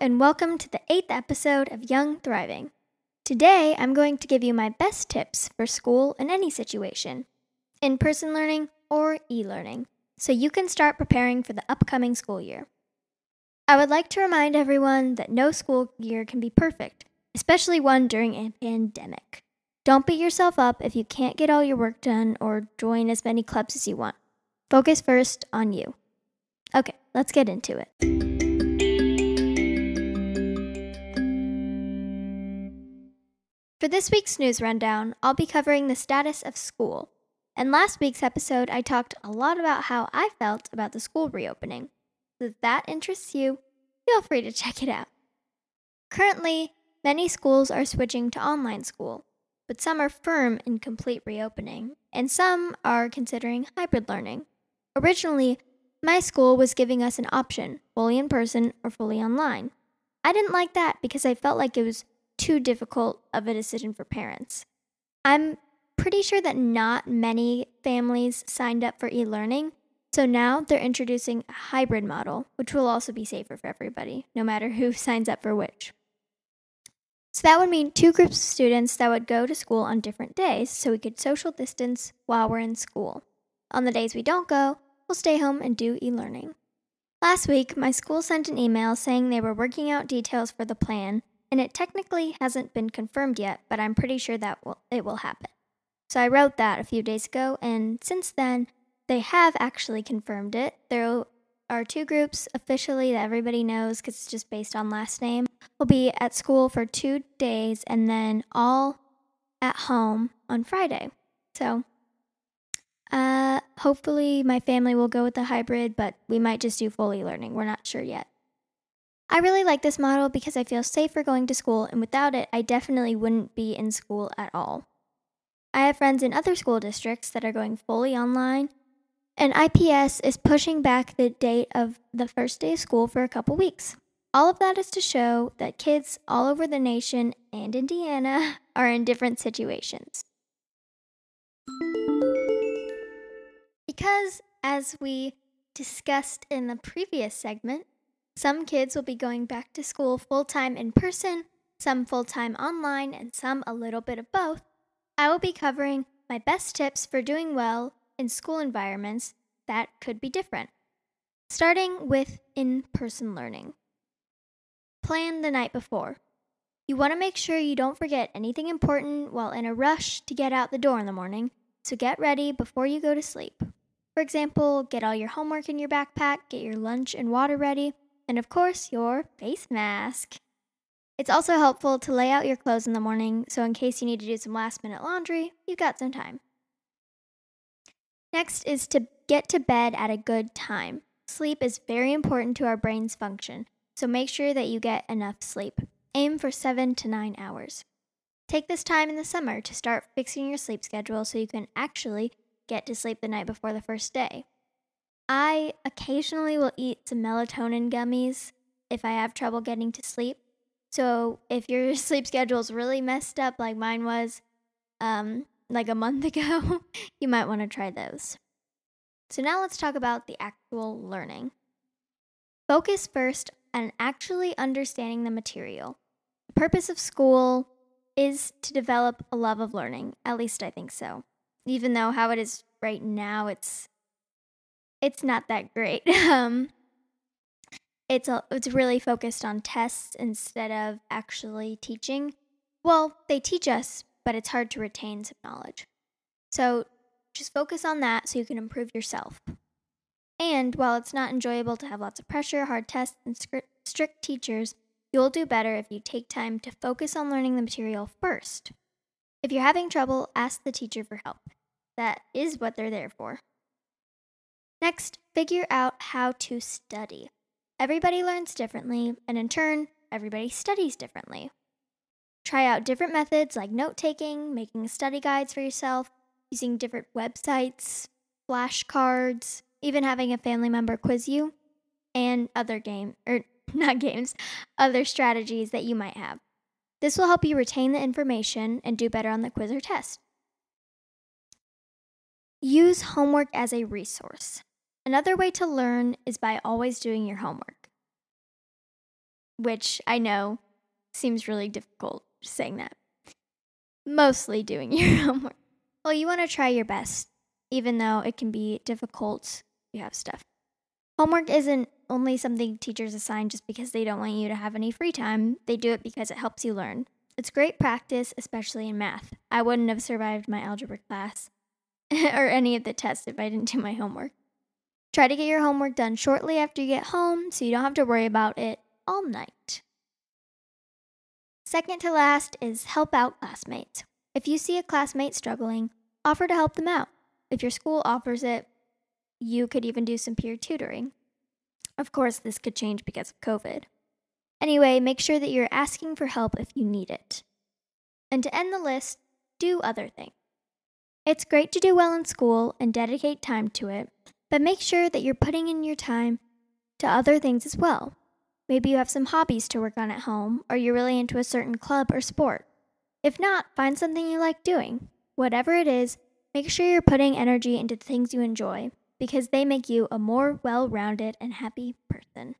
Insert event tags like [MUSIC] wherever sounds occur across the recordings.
and welcome to the eighth episode of Young Thriving. Today, I'm going to give you my best tips for school in any situation, in person learning or e learning, so you can start preparing for the upcoming school year. I would like to remind everyone that no school year can be perfect, especially one during a pandemic. Don't beat yourself up if you can't get all your work done or join as many clubs as you want. Focus first on you. Okay, let's get into it. For this week's news rundown, I'll be covering the status of school. In last week's episode, I talked a lot about how I felt about the school reopening. So if that interests you, feel free to check it out. Currently, many schools are switching to online school, but some are firm in complete reopening, and some are considering hybrid learning. Originally, my school was giving us an option fully in person or fully online. I didn't like that because I felt like it was too difficult of a decision for parents. I'm pretty sure that not many families signed up for e learning, so now they're introducing a hybrid model, which will also be safer for everybody, no matter who [LAUGHS] signs up for which. So that would mean two groups of students that would go to school on different days so we could social distance while we're in school. On the days we don't go, we'll stay home and do e learning. Last week, my school sent an email saying they were working out details for the plan and it technically hasn't been confirmed yet, but I'm pretty sure that will, it will happen. So I wrote that a few days ago, and since then, they have actually confirmed it. There are two groups officially that everybody knows because it's just based on last name. Will be at school for two days and then all at home on Friday. So, uh, hopefully my family will go with the hybrid, but we might just do fully learning. We're not sure yet. I really like this model because I feel safer going to school, and without it, I definitely wouldn't be in school at all. I have friends in other school districts that are going fully online, and IPS is pushing back the date of the first day of school for a couple weeks. All of that is to show that kids all over the nation and Indiana [LAUGHS] are in different situations. Because, as we discussed in the previous segment, some kids will be going back to school full time in person, some full time online, and some a little bit of both. I will be covering my best tips for doing well in school environments that could be different. Starting with in person learning. Plan the night before. You want to make sure you don't forget anything important while in a rush to get out the door in the morning, so get ready before you go to sleep. For example, get all your homework in your backpack, get your lunch and water ready, and of course, your face mask. It's also helpful to lay out your clothes in the morning so, in case you need to do some last minute laundry, you've got some time. Next is to get to bed at a good time. Sleep is very important to our brain's function, so make sure that you get enough sleep. Aim for 7 to 9 hours. Take this time in the summer to start fixing your sleep schedule so you can actually get to sleep the night before the first day. I occasionally will eat some melatonin gummies if I have trouble getting to sleep. So if your [LAUGHS] sleep schedule is really messed up like mine was um, like a month [LAUGHS] ago, you might want to try those. So now let's talk about the actual learning. Focus first on actually understanding the material. The purpose of school is to develop a love of learning. At least I think so. Even though how it is right now, it's it's not that great. [LAUGHS] Um, it's a, it's really focused on tests instead of actually teaching. Well, they teach us, but it's hard to retain some knowledge. So just focus on that so you can improve yourself. And while it's not enjoyable to have lots of pressure, hard tests, and strict teachers, you'll do better if you take time to focus on learning the material first. If you're having trouble, ask the teacher for help. That is what they're there for. Next, figure out how to study. Everybody learns differently, and in turn, everybody studies differently. Try out different methods like note taking, making study guides for yourself, using different websites, flashcards, even having a family member quiz you, and other game or er, [LAUGHS] not games, other strategies that you might have. This will help you retain the information and do better on the quiz or test. Use homework as a resource. Another way to learn is by always doing your homework. which I know seems really difficult saying that. Mostly doing [LAUGHS] your homework. Well, you want to try your best, even though it can be difficult. You have stuff. Homework isn't only something teachers assign just because they don't want you to have any free time, they do it because it helps you learn. It's great practice, especially in math. I wouldn't have survived my algebra class [LAUGHS] or any of the tests if I didn't do my homework. Try to get your homework done shortly after you get home so you don't have to worry about it all night. Second to last is help out classmates. If you see a classmate struggling, offer to help them out. If your school offers it, you could even do some peer tutoring. Of course, this could change because of COVID. Anyway, make sure that you're asking for help if you need it. And to end the list, do other things. It's great to do well in school and dedicate time to it, but make sure that you're putting in your time to other things as well. Maybe you have some hobbies to work on at home, or you're really into a certain club or sport. If not, find something you like doing. Whatever it is, make sure you're putting energy into the things you enjoy because they make you a more well rounded and happy person.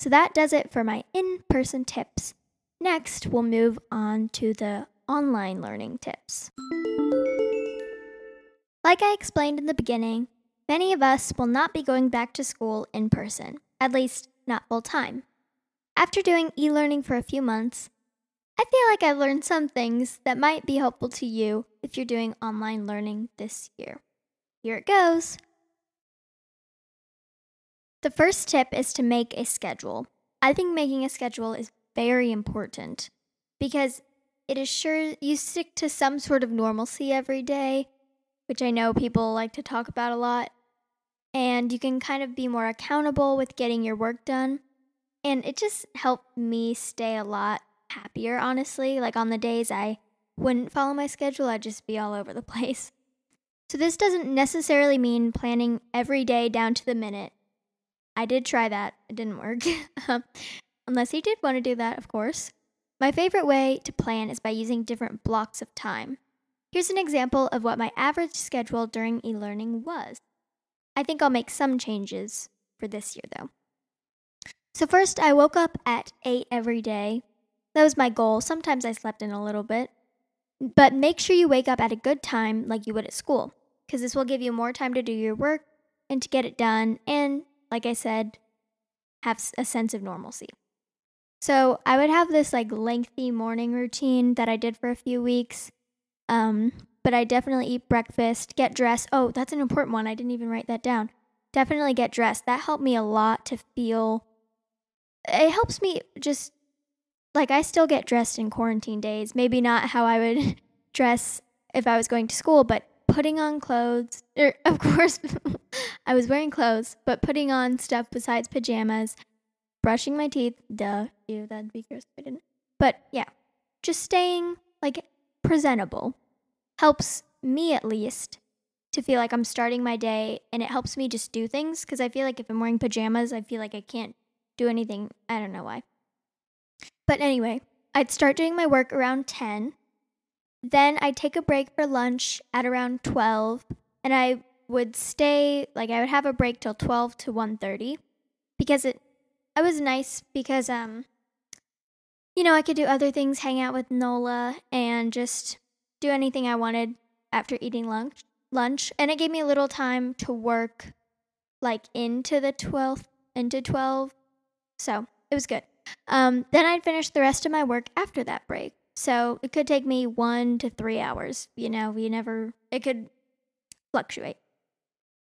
So that does it for my in person tips. Next, we'll move on to the online learning tips. Like I explained in the beginning, many of us will not be going back to school in person, at least not full time. After doing e learning for a few months, I feel like I've learned some things that might be helpful to you if you're doing online learning this year. Here it goes. The first tip is to make a schedule. I think making a schedule is very important because it is sure you stick to some sort of normalcy every day, which I know people like to talk about a lot, and you can kind of be more accountable with getting your work done. And it just helped me stay a lot happier, honestly. Like on the days I wouldn't follow my schedule, I'd just be all over the [LAUGHS] place. So, this doesn't necessarily mean planning every day down to the minute. I did try that. It didn't work. [LAUGHS] Um, unless you did want to do that, of course. My favorite way to plan is by using different blocks of time. Here's an example of what my average schedule during e learning was. I think I'll make some changes for this year though. So, first, I woke up at 8 every day. That was my goal. Sometimes I slept in a little bit. But make sure you wake up at a good time like you would at school, because this will give you more time to do your work and to get it done and like I said, have a sense of normalcy. So I would have this like lengthy morning routine that I did for a few weeks. Um, but I definitely eat breakfast, get dressed. Oh, that's an important one. I didn't even write that down. Definitely get dressed. That helped me a lot to feel. It helps me just like I still get dressed in quarantine days. Maybe not how I would [LAUGHS] dress if I was going to school, but putting on clothes, or er, [LAUGHS] of course, I was wearing clothes, but putting on stuff besides pajamas, brushing my teeth, duh, ew, that'd be gross if I didn't. But yeah, just staying like presentable helps me at least to feel like I'm starting my day and it helps me just do things because I feel like if I'm wearing pajamas, I feel like I can't do anything. I don't know why. But anyway, I'd start doing my work around 10 then I'd take a break for lunch at around 12 and I would stay like I would have a break till 12 to 1:30 because it I was nice because um you know, I could do other things, hang out with Nola and just do anything I wanted after eating lunch lunch and it gave me a little time to work like into the 12th into 12 so it was good um, then i'd finish the rest of my work after that break so it could take me one to three hours. You know, you never, it could fluctuate.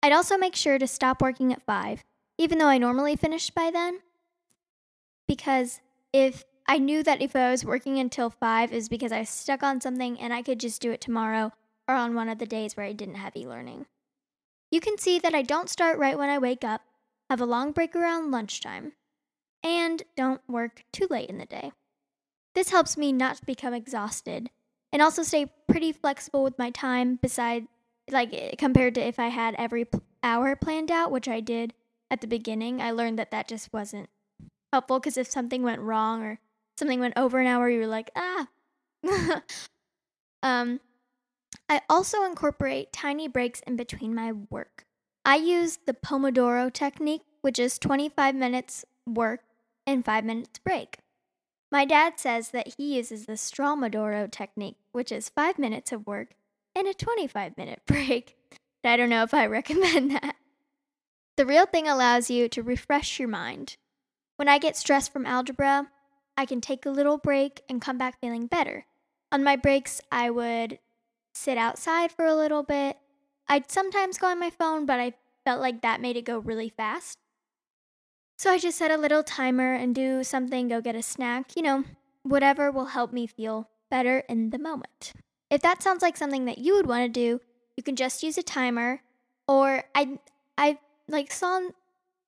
I'd also make sure to stop working at five, even though I normally finished by then. Because if I knew that if I was working until five is because I stuck on something and I could just do it tomorrow or on one of the days where I didn't have e learning. You can see that I don't start right when I wake up, have a long break around lunchtime, and don't work too late in the day. This helps me not become exhausted and also stay pretty flexible with my time beside like eh, compared to if I had every hour planned out, which I did at the beginning. I learned that that just wasn't helpful because if something went wrong or something went over an hour, you were like, ah. [LAUGHS] um, I also incorporate tiny breaks in between my work. I use the Pomodoro technique, which is 25 minutes work and five minutes break. My dad says that he uses the Stromodoro technique, which is five minutes of work and a 25 minute [LAUGHS] break. I don't know if I recommend [LAUGHS] that. The real thing allows you to refresh your mind. When I get stressed from algebra, I can take a little break and come back feeling better. On my breaks, I would sit outside for a little bit. I'd sometimes go on my phone, but I felt like that made it go really fast. So I just set a little timer and do something, go get a snack, you know, whatever will help me feel better in the moment. If that sounds like something that you would want to do, you can just use a timer or I I like saw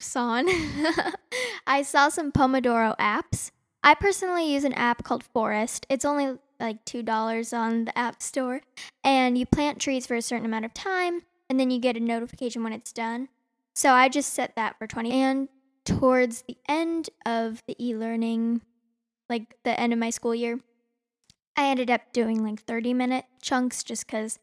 saw [LAUGHS] I saw some Pomodoro apps. I personally use an app called Forest. It's only like $2 on the App Store and you plant trees for a certain amount of time and then you get a notification when it's done. So I just set that for 20 and towards the end of the e-learning like the end of my school year I ended up doing like 30 minute chunks just because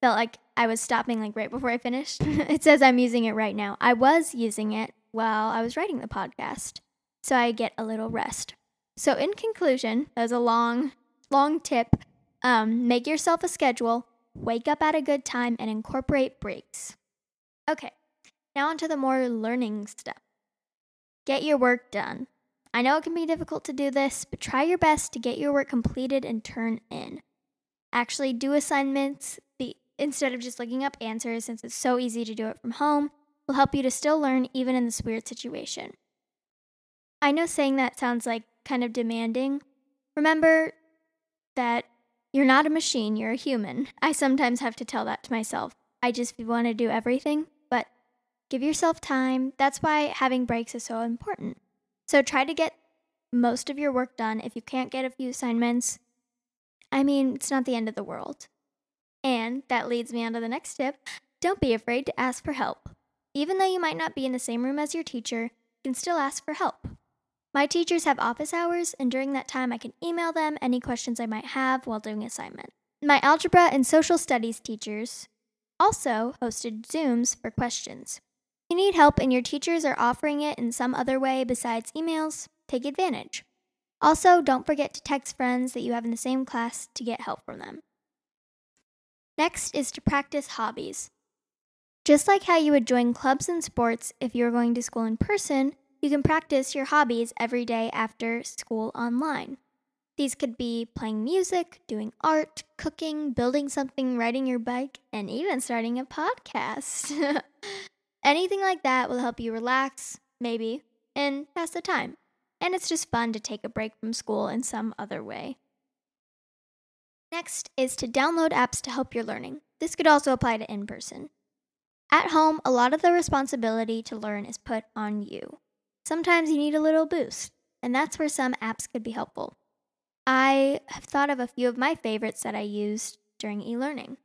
felt like I was stopping like right before I finished. [LAUGHS] it says I'm using it right now. I was using it while I was writing the podcast, so I get a little rest. So in conclusion, as a long, long tip. Um, make yourself a schedule, wake up at a good time, and incorporate breaks. Okay, now onto the more learning stuff. Get your work done. I know it can be difficult to do this, but try your best to get your work completed and turn in. Actually, do assignments instead of just looking up answers, since it's so easy to do it from home, will help you to still learn even in this weird situation. I know saying that sounds like kind of demanding. Remember that you're not a machine, you're a human. I sometimes have to tell that to myself. I just want to do everything, but give yourself time. That's why having breaks is so important. So try to get most of your work done. If you can't get a few assignments, I mean, it's not the end of the world. And that leads me on to the next tip don't be afraid to ask for help. Even though you might not be in the same room as your teacher, you can still ask for help. My teachers have office hours, and during that time, I can email them any questions I might have while doing assignment. My algebra and social studies teachers also hosted Zooms for questions If you need help and your teachers are offering it in some other way besides emails, take advantage. Also, don't forget to text friends that you have in the same class to get help from them. Next is to practice hobbies. Just like how you would join clubs and sports if you were going to school in person, you can practice your hobbies every day after school online. These could be playing music, doing art, cooking, building something, riding your bike, and even starting a podcast. [LAUGHS] Anything like that will help you relax, maybe, and pass the time. And it's just fun to take a break from school in some other way. Next is to download apps to help your learning. This could also apply to in person. At home, a lot of the responsibility to learn is put on you. Sometimes you need a little boost, and that's where some apps could be helpful. I have thought of a few of my favorites that I used during e learning.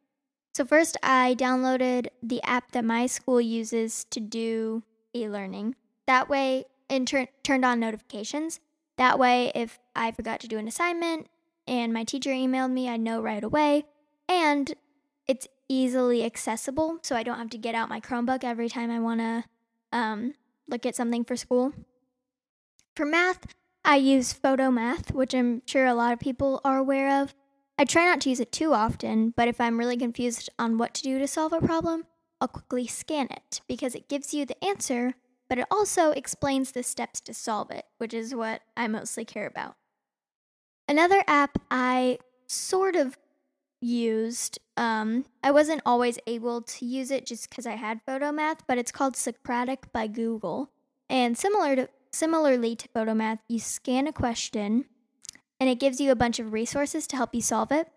So, first, I downloaded the app that my school uses to do e learning. That way, and tur- turned on notifications. That way, if I forgot to do an assignment and my teacher emailed me, I know right away. And it's easily accessible, so I don't have to get out my Chromebook every time I want to um, look at something for school. For math, I use Photomath, which I'm sure a lot of people are aware of. I try not to use it too often, but if I'm really confused on what to do to solve a problem, I'll quickly scan it because it gives you the answer, but it also explains the steps to solve it, which is what I mostly care about. Another app I sort of used, um, I wasn't always able to use it just because I had Photomath, but it's called Socratic by Google. And similar to similarly to Photomath, you scan a question and it gives you a bunch of resources to help you solve it.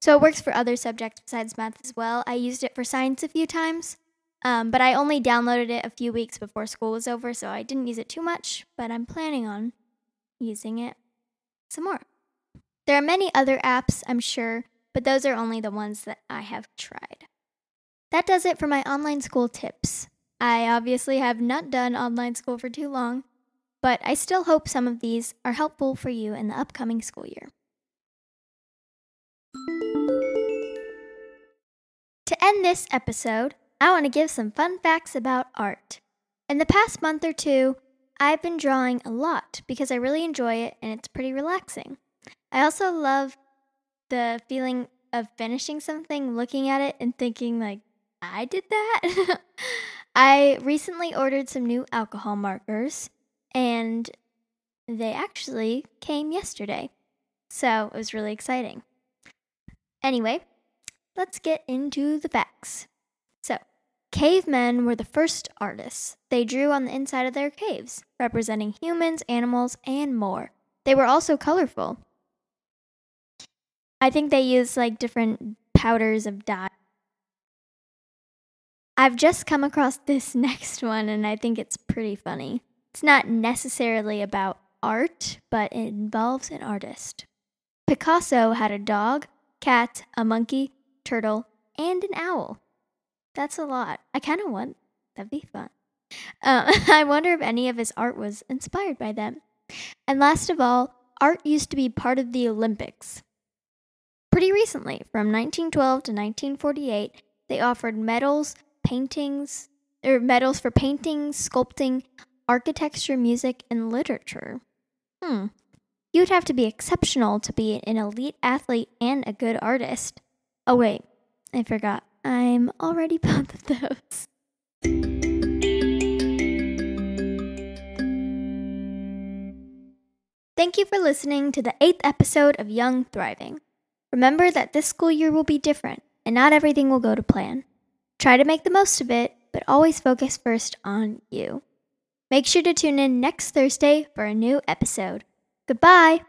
So it works for other subjects besides math as well. I used it for science a few times, um, but I only downloaded it a few weeks before school was over, so I didn't use it too much, but I'm planning on using it some more. There are many other apps, I'm sure, but those are only the ones that I have tried. That does it for my online school tips. I obviously have not done online school for too long, but I still hope some of these are helpful for you in the upcoming school year. To end this episode, I want to give some fun facts about art. In the past month or two, I've been drawing a lot because I really enjoy it and it's pretty relaxing. I also love the feeling of finishing something, looking at it, and thinking, like, I did that. [LAUGHS] I recently ordered some new alcohol markers and they actually came yesterday. So it was really exciting. Anyway, let's get into the facts. So, cavemen were the first artists. They drew on the inside of their caves, representing humans, animals, and more. They were also colorful. I think they use like different powders of dye. I've just come across [LAUGHS] this next one and I think it's pretty funny. It's not necessarily about art, but it involves an artist. Picasso had a dog, cat, a monkey, turtle, and an owl. That's a lot. I kind of want that'd be fun. Uh, [LAUGHS] I wonder if any of his art was inspired by them. And last of all, art used to be part of the Olympics. Pretty recently, from 1912 to 1948, they offered medals, paintings, or medals for painting, sculpting, architecture, music, and literature. Hmm. You'd have to be exceptional to be an elite athlete and a good artist. Oh, wait, I forgot. I'm already [LAUGHS] both of those. Thank you for listening to the eighth episode of Young Thriving. Remember that this school year will be different, and not everything will go to plan. Try to make the most of it, but always focus first on you. Make sure to tune in next Thursday for a new episode. Goodbye!